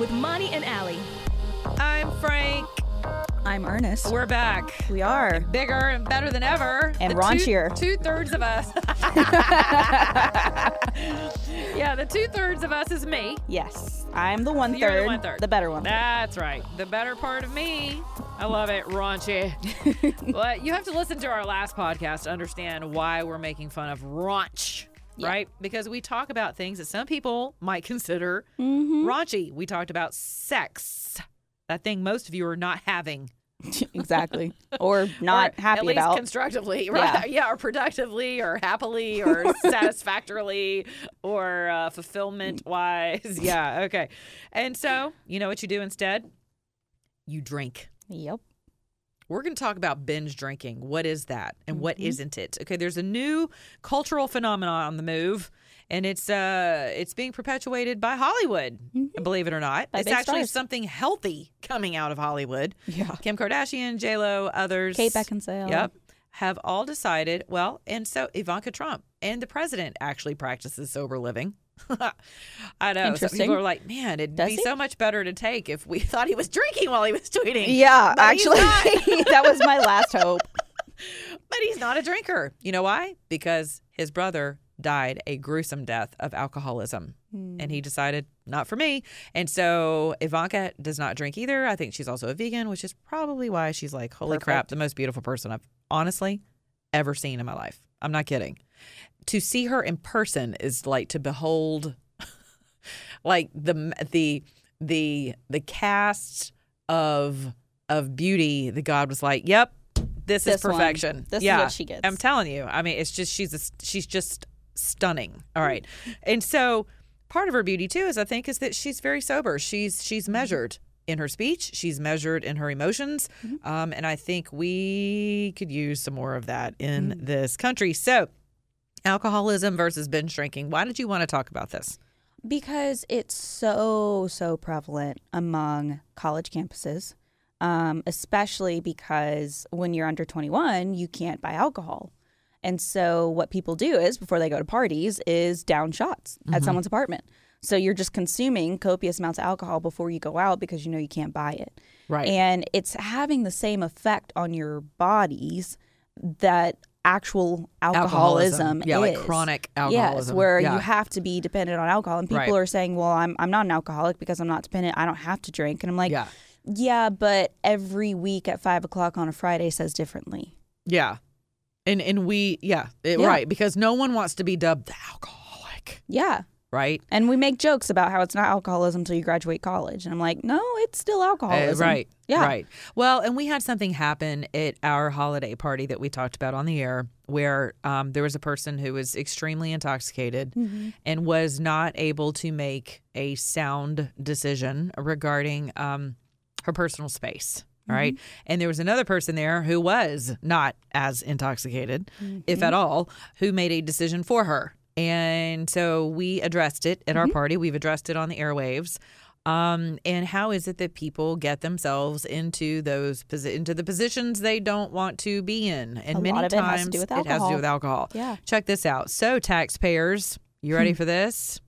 With Moni and Ali. I'm Frank. I'm Ernest. We're back. We are. Bigger and better than ever. And The raunchier. Two thirds of us. yeah, the two thirds of us is me. Yes. I'm the one You're the one third. The better one. That's right. The better part of me. I love it, raunchy. but you have to listen to our last podcast to understand why we're making fun of raunch. Yeah. Right? Because we talk about things that some people might consider Mm-hmm. raunchy. We talked about sex, that thing most of you are not having. exactly. Or not or happy at least about. constructively, right? Yeah. or productively, or happily, or satisfactorily, or uh, fulfillment wise. Yeah, okay. And so, you know what you do instead? You drink. yep. We're going to talk about binge drinking. What is that, and what Mm-hmm. isn't it? Okay, there's a new cultural phenomenon on the move. And it's uh it's being perpetuated by Hollywood, believe it or not. Mm-hmm. By it's actually stars. something healthy coming out of Hollywood. Yeah. Kim Kardashian, J Lo, others. Kate Beckinsale. Yep. Have all decided, well, and so Ivanka Trump and the president actually practices sober living. I know. Some people are like, man, it'd Does be he? so much better to take if we thought he was drinking while he was tweeting. Yeah, But actually, that was my last hope. But he's not a drinker. You know why? Because his brother died a gruesome death of alcoholism. And he hmm. decided, not for me. And so Ivanka does not drink either. I think she's also a vegan, which is probably why she's like, holy crap, the most beautiful person I've honestly ever seen in my life. I'm not kidding. To see her in person is like to behold like the the the the cast of of beauty the god was like yep this, is This one. perfection This is what she gets. i'm telling you i mean it's just she's a, she's just stunning all right and so part of her beauty too is i think is that she's very sober she's she's Mm-hmm. measured in her speech she's measured in her emotions Mm-hmm. um, and i think we could use some more of that in Mm-hmm. this country so alcoholism versus binge drinking why did you want to talk about this Because it's so, so prevalent among college campuses, um, especially because when you're under 21, you can't buy alcohol. And so what people do is before they go to parties is down shots Mm-hmm. at someone's apartment. So you're just consuming copious amounts of alcohol before you go out because you know you can't buy it. Right. And it's having the same effect on your bodies that actual alcoholism, Yeah, like is. chronic Yes, alcoholism. where Yeah. you have to be dependent on alcohol. And people Right. are saying, well, I'm, I'm not an alcoholic because I'm not dependent. I don't have to drink. And I'm like, Yeah. yeah, but every week at five o'clock on a Friday says differently. Yeah. And and we yeah, it- Yeah. right because no one wants to be dubbed the alcoholic, Yeah. Right? And we make jokes about how it's not alcoholism until you graduate college. And I'm like, no, it's still Uh, alcoholism. right. Yeah. Right. Well, and we had something happen at our holiday party that we talked about on the air where um, there was a person who was extremely intoxicated Mm-hmm. and was not able to make a sound decision regarding um, her personal space. All right. Mm-hmm. And there was another person there who was not as intoxicated, Mm-hmm. if at all, who made a decision for her. And so we addressed it at our Mm-hmm. party. We've addressed it on the airwaves. Um, and how is it that people get themselves into those into the positions they don't want to be in? And A many of it has times to do with it has to do with alcohol. Yeah. Check this out. So taxpayers, you ready for this?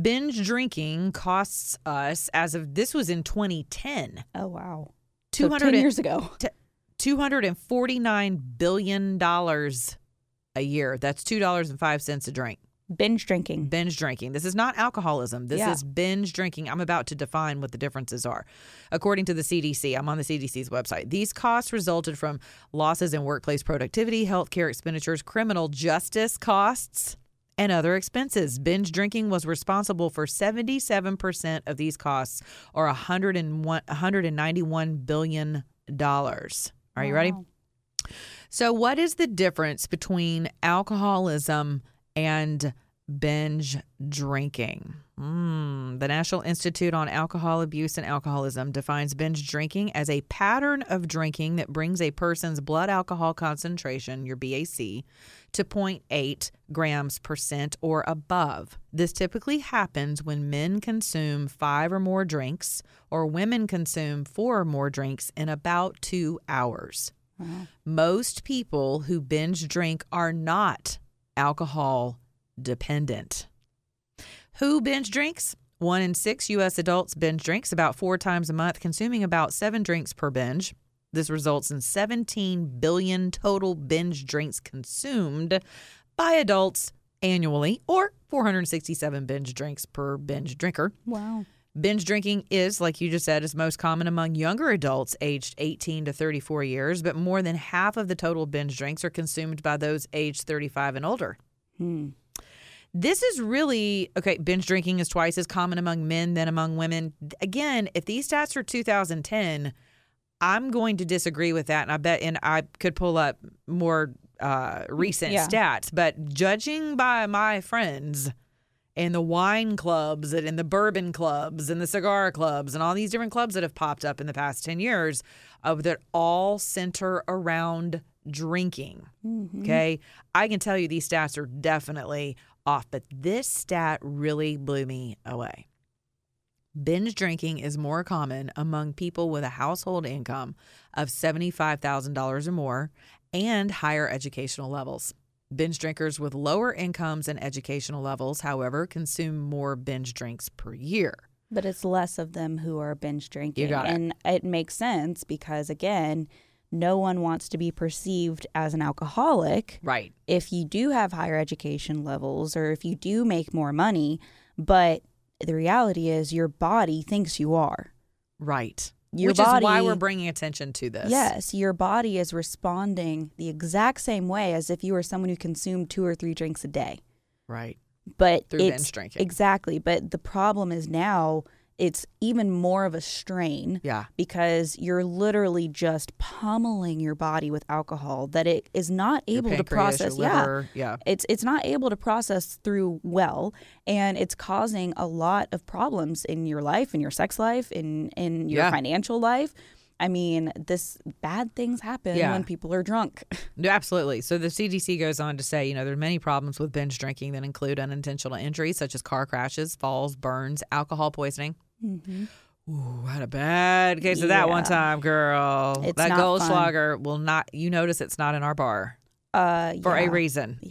Binge drinking costs us as of this was in 2010. Oh, wow. Two So 10 hundred years ago. two hundred and forty nine billion dollars a year. That's two dollars and five cents a drink. Binge drinking. Binge drinking. This is not alcoholism. This Yeah. is binge drinking. I'm about to define what the differences are. According to the CDC, I'm on the CDC's website. These costs resulted from losses in workplace productivity, healthcare expenditures, criminal justice costs, and other expenses. Binge drinking was responsible for 77% of these costs, or 101, 191 billion dollars. Are you ready? So, what is the difference between alcoholism and binge drinking. Mm, the National Institute on Alcohol Abuse and Alcoholism defines binge drinking as a pattern of drinking that brings a person's blood alcohol concentration, your BAC, to 0.8 grams percent or above. This typically happens when men consume five or more drinks or women consume four or more drinks in about two hours. Most people who binge drink are not alcohol dependent. Who binge drinks? One in six U.S. adults binge drinks about four times a month, consuming about seven drinks per binge. This results in 17 billion total binge drinks consumed by adults annually, or 467 binge drinks per binge drinker. Wow. Binge drinking is, like you just said, is most common among younger adults aged 18 to 34 years, but more than half of the total binge drinks are consumed by those aged 35 and older. This is really okay. Binge drinking is twice as common among men than among women. Again, if these stats are 2010, I'm going to disagree with that. And I bet, and I could pull up more uh, recent Yeah. stats, but judging by my friends and the wine clubs and the bourbon clubs and the cigar clubs and all these different clubs that have popped up in the past 10 years of that all center around drinking. Mm-hmm. Okay. I can tell you these stats are definitely off, but this stat really blew me away. Binge drinking is more common among people with a household income of $75,000 or more and higher educational levels. Binge drinkers with lower incomes and educational levels, however, consume more binge drinks per year. But it's less of them who are binge drinking. got it. And it makes sense because, again, no one wants to be perceived as an alcoholic Right. if you do have higher education levels or if you do make more money. But the reality is, your body thinks you are. Right. Your Which is why we're bringing attention to this. Yes, your body is responding the exact same way as if you were someone who consumed two or three drinks a day. Right. But Through it's binge drinking. exactly. But the problem is now it's even more of a strain Yeah. because you're literally just pummeling your body with alcohol that it is not able to process. your yeah, liver, yeah. it's it's not able to process through well, and it's causing a lot of problems in your life, in your sex life, in in your Yeah. financial life. I mean, this bad things happen Yeah. when people are drunk. No, absolutely. So the CDC goes on to say, you know, there are many problems with binge drinking that include unintentional injuries such as car crashes, falls, burns, alcohol poisoning. Ooh, I had a bad case of that one Mm-hmm. Time, girl. It's that Goldschlager will not. You notice it's not in our bar Uh, for yeah. a reason.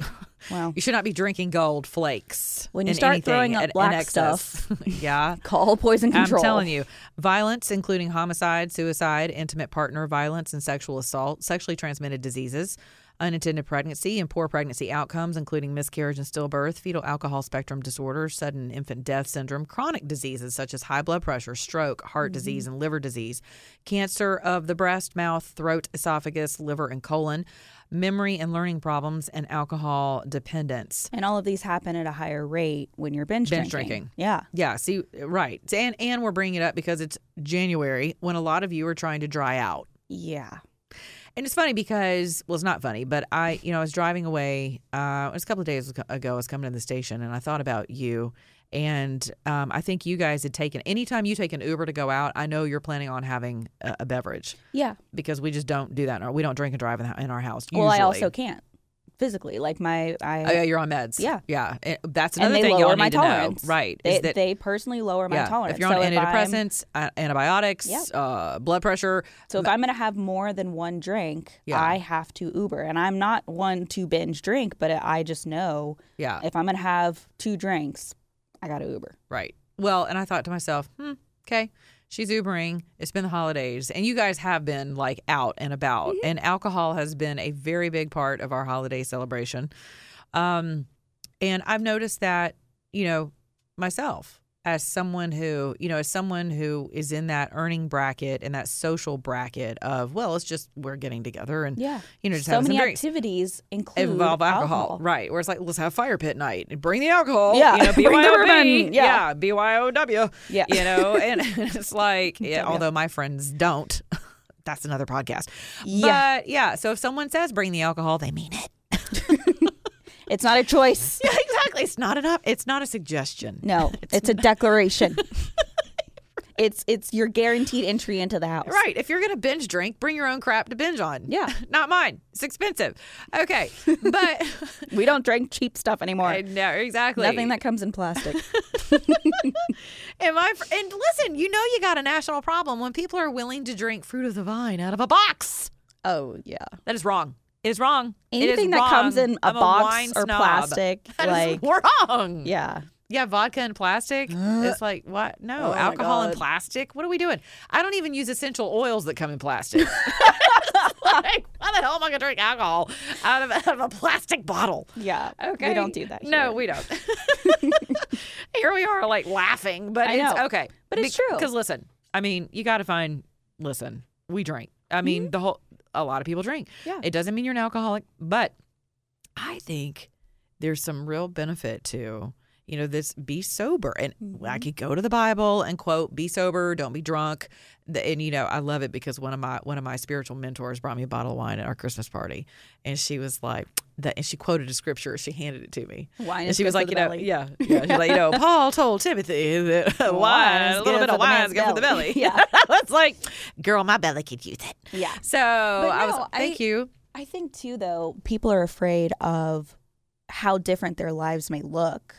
Well, You should not be drinking gold flakes. When you start throwing up in- in black excess. yeah. call poison control. I'm telling you, violence, including homicide, suicide, intimate partner violence, and sexual assault, sexually transmitted diseases, unintended pregnancy, and poor pregnancy outcomes, including miscarriage and stillbirth, fetal alcohol spectrum disorder, sudden infant death syndrome, chronic diseases such as high blood pressure, stroke, heart mm-hmm. disease, and liver disease, cancer of the breast, mouth, throat, esophagus, liver, and colon. Memory and learning problems and alcohol dependence. And all of these happen at a higher rate when you're binge, Binge drinking. drinking. Yeah. Yeah, see, right. And and we're bringing it up because it's January when a lot of you are trying to dry out. Yeah. And it's funny because well, it's not funny, but I, you know, I was driving away. Uh, it was a couple of days ago. I was coming to the station, and I thought about you. And um, I think you guys had taken. Anytime you take an Uber to go out, I know you're planning on having a, a beverage Yeah. because we just don't do that. In our, we don't drink and drive in, the, in our house. Well, I also can't physically. Like my, I Oh, yeah, you're on meds. Yeah. yeah. Eh, That's and another they thing lower y'all my need tolerance. to know. Right? They, is that they personally lower my yeah, tolerance. If you're on so antidepressants, uh, antibiotics, Yep. uh, blood pressure, So if I'm going to have more than one drink, Yeah. I have to Uber. And I'm not one to binge drink, but I just know yeah, if I'm going to have two drinks, I got to Uber. right. Well, and I thought to myself, hmm, okay, she's Ubering. It's been the holidays, and you guys have been like out and about, Mm-hmm. and alcohol has been a very big part of our holiday celebration. Um, and I've noticed that, you know, myself as someone who, you know, as someone who is in that earning bracket and that social bracket of, well, it's just we're getting together and Yeah. you know, just so many activities include involve alcohol. right? Where it's like, let's have fire pit night and bring the alcohol. Yeah. you know, Bring the bourbon. Yeah. yeah, BYOW. Yeah. you know, and it's like, yeah, although my friends don't, that's another podcast. Yeah. but yeah. So if someone says bring the alcohol, they mean it. It's not a choice. Yeah, exactly. It's not enough. It's not a suggestion. No, it's, a declaration. it's it's your guaranteed entry into the house. Right. If you're going to binge drink, bring your own crap to binge on. Yeah. Not mine. It's expensive. Okay. But We don't drink cheap stuff anymore. I know exactly. Nothing that comes in plastic. And my fr- and listen, you know you got a national problem when people are willing to drink fruit of the vine out of a box. oh yeah. That is wrong. It is wrong. It is Anything that comes in a I'm box wine or snob. plastic, That like wrong. yeah. Yeah, vodka and plastic. it's like what? No, Oh alcohol and plastic. What are we doing? I don't even use essential oils that come in plastic. like, why the hell am I gonna drink alcohol out of, out of a plastic bottle? Yeah. Okay, We don't do that. No, we don't. Here we are, like laughing, but I it's know. okay. But it's true. Because listen, I mean, you got to find. Listen, we drink. I mean, mm-hmm. the whole. A lot of people drink. Yeah. It doesn't mean you're an alcoholic, but I think there's some real benefit to you know this be sober and Mm-hmm. i could go to the bible and quote be sober don't be drunk and you know i love it because one of my one of my spiritual mentors brought me a bottle of wine at our christmas party and she was like that and she quoted a scripture she handed it to me Wine and she was like you know belly. yeah yeah she's like you know paul told timothy that wine, Wine a little bit of wine is good for the belly. Yeah. it's like girl my belly could use it Yeah. so i was no, thank I- you I think too though, people are afraid of how different their lives may look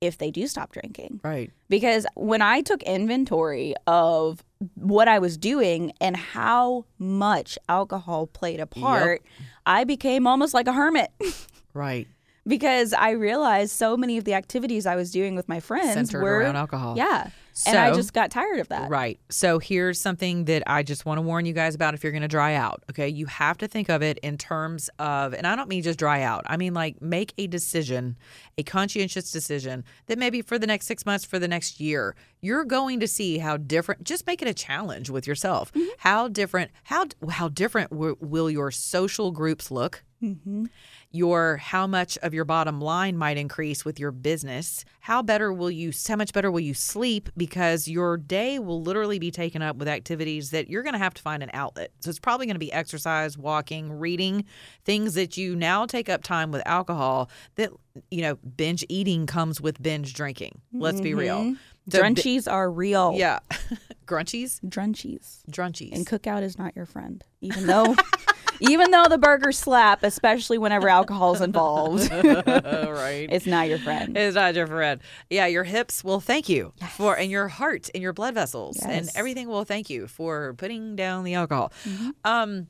if they do stop drinking. right Because when I took inventory of what I was doing and how much alcohol played a part, I became almost like a hermit right because I realized so many of the activities I was doing with my friends Centered were around alcohol. Yeah. And I just got tired of that. Right. So here's something that I just want to warn you guys about if you're going to dry out. Okay. You have to think of it in terms of, and I don't mean just dry out, I mean like make a decision, a conscientious decision that maybe for the next six months, for the next year, you're going to see how different, just make it a challenge with yourself. Mm-hmm. How different, how, how different w- will your social groups look? Mm-hmm. Your how much of your bottom line might increase with your business. How better will you how much better will you sleep? Because your day will literally be taken up with activities that you're going to have to find an outlet. So it's probably going to be exercise walking reading things that you now take up time with alcohol that you know binge eating comes with binge drinking. Let's be real. Mm-hmm. So bi- Drunchies are real. yeah. Grunchies? Drunchies. drunchies. And cookout is not your friend, even though, even though the burgers slap, especially whenever alcohol's involved. right it's not your friend. It's not your friend. Yeah, your hips will thank you for, and your heart and your blood vessels and everything will thank you for putting down the alcohol. Mm-hmm. Um,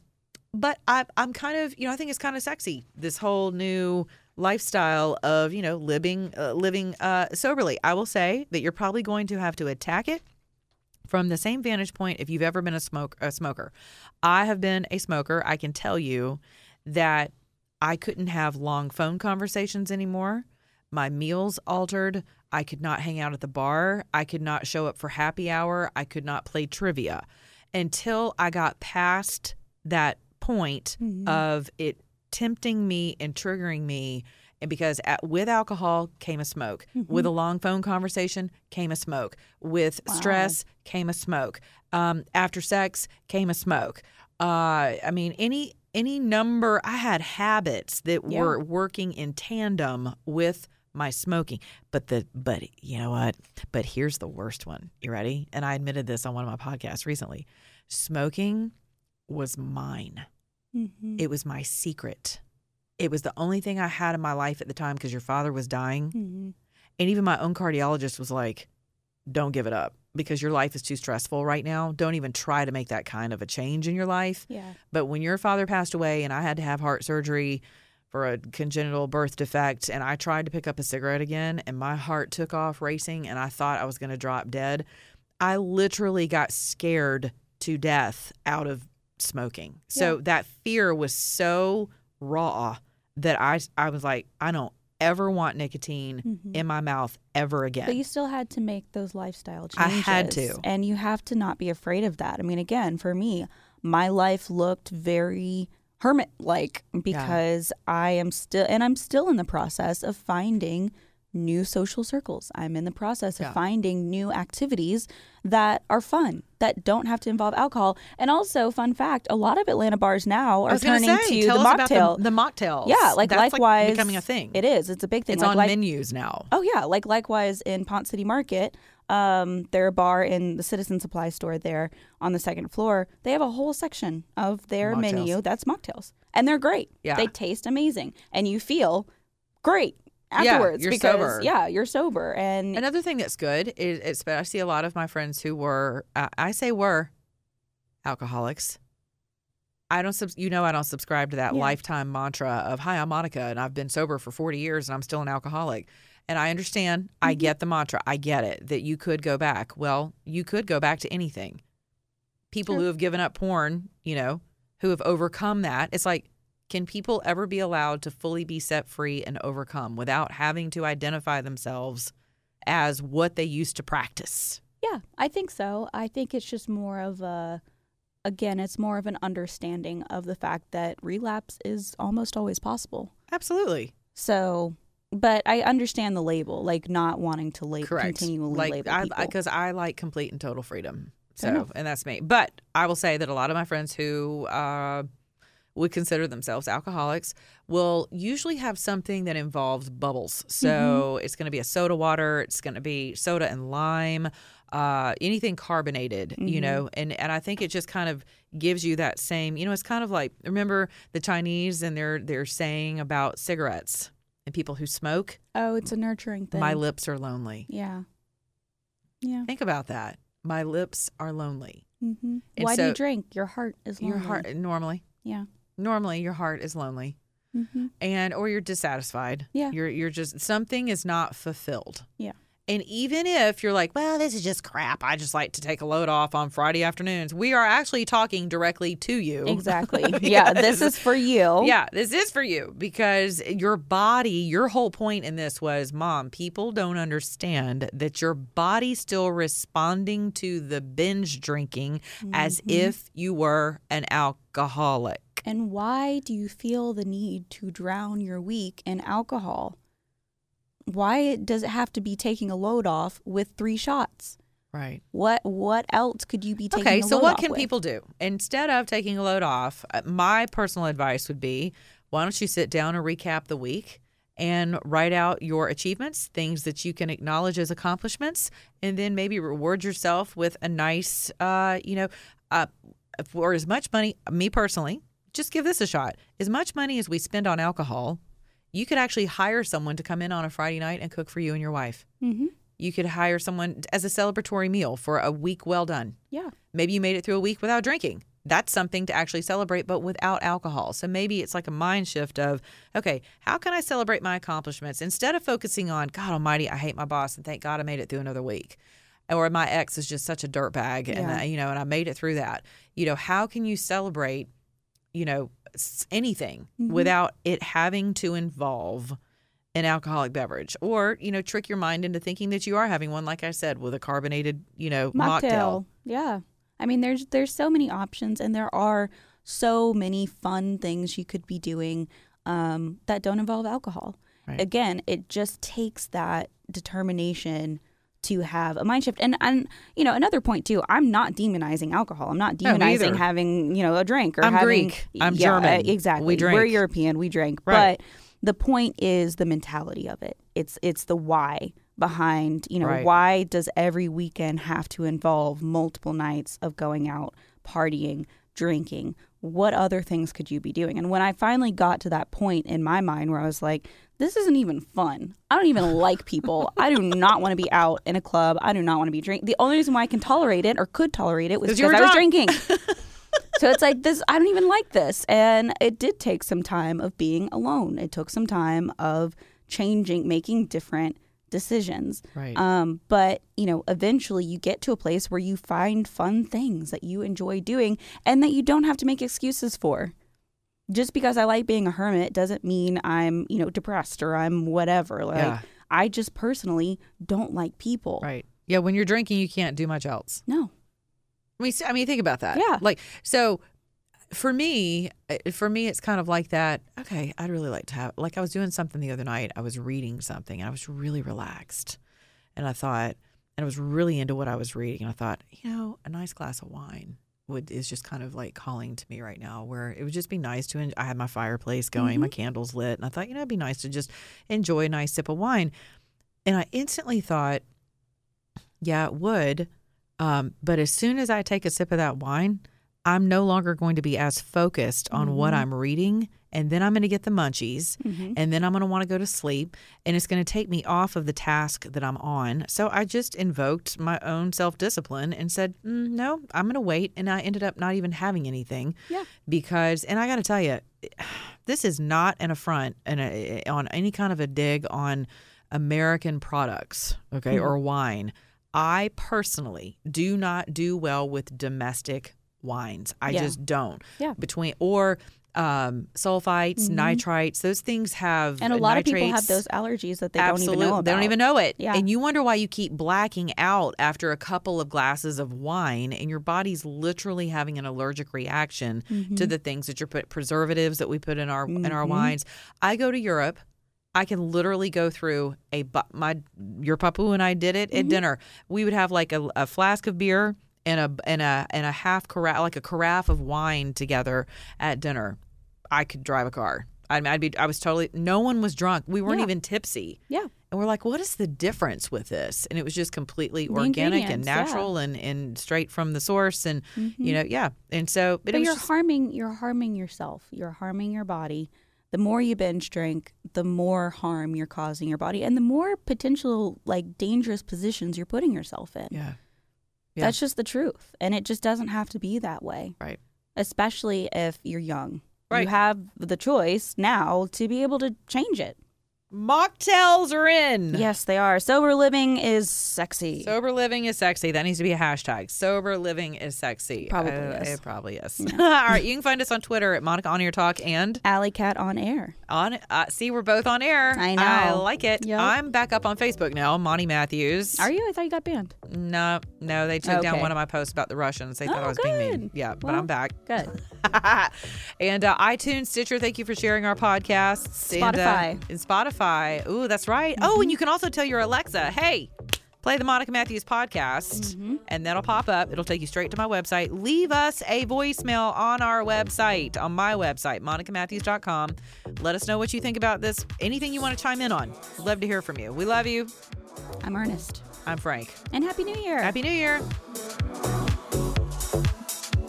but I, I'm kind of, you know, I think it's kind of sexy this whole new lifestyle of, you know, living, uh, living uh, soberly. I will say that you're probably going to have to attack it from the same vantage point if you've ever been a smoke a smoker. I have been a smoker. I can tell you that I couldn't have long phone conversations anymore. My meals altered. I could not hang out at the bar. I could not show up for happy hour. I could not play trivia until I got past that point mm-hmm. of it tempting me and triggering me and because at, with alcohol came a smoke. With a long phone conversation came a smoke. With stress came a smoke. Um, after sex came a smoke. Uh, i mean any any number i had habits that Yeah. were working in tandem with my smoking. But the but you know what? But here's the worst one. You ready? And i admitted this on one of my podcasts recently. Smoking was mine. Mm-hmm. it was my secret. It was the only thing I had in my life at the time because your father was dying. Mm-hmm. And even my own cardiologist was like, don't give it up because your life is too stressful right now. Don't even try to make that kind of a change in your life. Yeah. But when your father passed away and I had to have heart surgery for a congenital birth defect and I tried to pick up a cigarette again and my heart took off racing and I thought I was going to drop dead, I literally got scared to death out of smoking. So that fear was so raw that I I was like I don't ever want nicotine mm-hmm. in my mouth ever again. But you still had to make those lifestyle changes. I had to. And you have to not be afraid of that. I mean, again, for me, my life looked very hermit like because I am still, and I'm still in the process of finding new social circles. I'm in the process of Yeah. finding new activities that are fun, that don't have to involve alcohol. And also, fun fact, a lot of Atlanta bars now are turning say, to the mocktail. the, the mocktails. yeah, like That's likewise becoming a thing. It is. It's a big thing. It's like, on like- menus now. Oh yeah, like likewise in Ponce City Market, um, their bar in the Citizen Supply store there on the second floor, they have a whole section of their Mocktails. menu that's mocktails, and they're great. Yeah. they taste amazing, and you feel great Yeah, you're because sober. yeah, you're sober, and Another thing that's good is, is but I see a lot of my friends who were, uh, I say were, alcoholics. I don't, subs- you know, I don't subscribe to that Yeah. lifetime mantra of "Hi, I'm Monica, and I've been sober for 40 years, and I'm still an alcoholic." And I understand, I Mm-hmm. get the mantra, I get it that you could go back. Well, you could go back to anything. People who have given up porn, you know, who have overcome that. It's like, can people ever be allowed to fully be set free and overcome without having to identify themselves as what they used to practice? yeah, I think so. I think it's just more of a, again, it's more of an understanding of the fact that relapse is almost always possible. Absolutely. So, but I understand the label, like not wanting to label Correct. continually like, label I. Because I, like complete and total freedom. So, and that's me. But I will say that a lot of my friends who uh, would consider themselves alcoholics will usually have something that involves bubbles. So Mm-hmm. it's going to be a soda water, it's going to be soda and lime, uh, anything carbonated, Mm-hmm. you know, and, and I think it just kind of gives you that same, you know, it's kind of like remember the Chinese and they're they're saying about cigarettes and people who smoke, oh, it's a nurturing thing. my lips are lonely. Yeah. Yeah. Think about that. My lips are lonely. Mm-hmm. Why do you drink? Your heart is lonely. Your heart normally, Yeah. Normally your heart is lonely, Mm-hmm. and or you're dissatisfied. Yeah. you're you're just something is not fulfilled. Yeah. And even if you're like, well, this is just crap. I just like to take a load off on Friday afternoons. We are actually talking directly to you. Exactly. Yeah. This is for you. Yeah, this is for you because your body, your whole point in this was, mom, people don't understand that your body's still responding to the binge drinking as Mm-hmm. if you were an alcoholic. And why do you feel the need to drown your week in alcohol? Why does it have to be taking a load off with three shots? Right. What what else could you be taking? Okay, so what can with? people do? Instead of taking a load off, uh, my personal advice would be why don't you sit down and recap the week and write out your achievements, things that you can acknowledge as accomplishments, and then maybe reward yourself with a nice, uh, you know, uh, for as much money, me personally, just give this a shot. As much money as we spend on alcohol, you could actually hire someone to come in on a Friday night and cook for you and your wife. Mm-hmm. You could hire someone as a celebratory meal for a week well done. Yeah. Maybe you made it through a week without drinking. That's something to actually celebrate, but without alcohol. So maybe it's like a mind shift of, okay, how can I celebrate my accomplishments instead of focusing on, God Almighty, I hate my boss, and thank God I made it through another week, or my ex is just such a dirtbag, and Yeah. uh, you know, and I made it through that. You know, how can you celebrate, you know, anything Mm-hmm. without it having to involve an alcoholic beverage, or you know, trick your mind into thinking that you are having one, like I said, with a carbonated, you know, mocktail. Yeah. I mean, there's there's so many options, and there are so many fun things you could be doing um, that don't involve alcohol. Right. Again, it just takes that determination to have a mind shift. And and you know, another point too, I'm not demonizing alcohol. I'm not demonizing either. having you know a drink or I'm having. Greek. I'm yeah, uh, German. Exactly. We We're. European. We drink. Right. But the point is the mentality of it. It's it's the why behind you know Right. why does every weekend have to involve multiple nights of going out partying drinking what other things could you be doing and when i finally got to that point in my mind where i was like this isn't even fun. I don't even like people. I do not want to be out in a club. I do not want to be drinking the only reason why i can tolerate it or could tolerate it was because i was drinking. So it's like this i don't even like this. And it did take some time of being alone. It took some time of changing making different decisions. Right. um, but you know eventually you get to a place where you find fun things that you enjoy doing and that you don't have to make excuses for just because i like being a hermit doesn't mean i'm you know depressed or i'm whatever like Yeah. i just personally don't like people Right. Yeah. When you're drinking, you can't do much else. no I mean, I mean, think about that. Yeah. Like, so for me, uh, for me, it's kind of like that. Okay, I'd really like to have. Like I was doing something the other night. I was reading something, and I was really relaxed, and I thought, and I was really into what I was reading, and I thought, you know, a nice glass of wine would is just kind of like calling to me right now. Where it would just be nice to. en- I had my fireplace going, my candles lit, and I thought, you know, it'd be nice to just enjoy a nice sip of wine, and I instantly thought, yeah, it would. Um, but as soon as I take a sip of that wine, I'm no longer going to be as focused on what mm-hmm. I'm reading. And then I'm going to get the munchies. Mm-hmm. And then I'm going to want to go to sleep. And it's going to take me off of the task that I'm on. So I just invoked my own self discipline and said, mm, no, I'm going to wait. And I ended up not even having anything. Yeah. Because, and I got to tell you, this is not an affront and a, on any kind of a dig on American products, okay, mm-hmm. or wine. I personally do not do well with domestic wines. I Yeah. just don't. Yeah. Between or um, sulfites, nitrites, those things have And a lot of people have those allergies that they Absolutely. don't even know about. They don't even know it. Yeah. And you wonder why you keep blacking out after a couple of glasses of wine and your body's literally having an allergic reaction Mm-hmm. to the things that you're put preservatives that we put in our in our wines. I go to Europe. I can literally go through a my your papu and I did it Mm-hmm. at dinner. We would have like a, a flask of beer and a and a and a half carafe like a carafe of wine together at dinner. I could drive a car. I'd, I'd be I was totally no one was drunk. We weren't Yeah. even tipsy. Yeah. And we're like, what is the difference with this? And it was just completely The organic and ingredients, yeah. Mm-hmm. natural and, and straight from the source. And, you know, yeah. And so, but, But you're just, harming you're harming yourself. You're harming your body. The more you binge drink, the more harm you're causing your body and the more potential like dangerous positions you're putting yourself in. yeah. Yeah. That's just the truth. And it just doesn't have to be that way. Right. Especially if you're young. Right. You have the choice now to be able to change it. Mocktails are in. Yes, they are. Sober living is sexy. Sober living is sexy. That needs to be a hashtag. Sober living is sexy. Probably Uh, is. It probably is. All right. You can find us on Twitter at Monica On Air Talk and Ali Cat on air. on. Uh, see, we're both on air. I know. I like it. Yep. I'm back up on Facebook now. Moni Matthews. Are you? I thought you got banned. No, no. They took down one of my posts about the Russians. They thought Oh, I was being mean. good. Yeah, but I'm back. Good. and uh, iTunes, Stitcher, thank you for sharing our podcasts. And, uh, Spotify. Mm-hmm. and Spotify. Spotify. Ooh, that's right. Mm-hmm. Oh, and mm-hmm. you can also tell your Alexa, hey, play the Monica Matthews podcast, mm-hmm. and that'll pop up. It'll take you straight to my website. Leave us a voicemail on our website, on my website, monicamatthews.com. Let us know what you think about this. Anything you want to chime in on. Love to hear from you. We love you. I'm Ernest. I'm Frank. And Happy New Year. Happy New Year.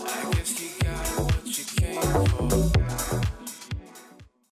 I guess you got what you came for.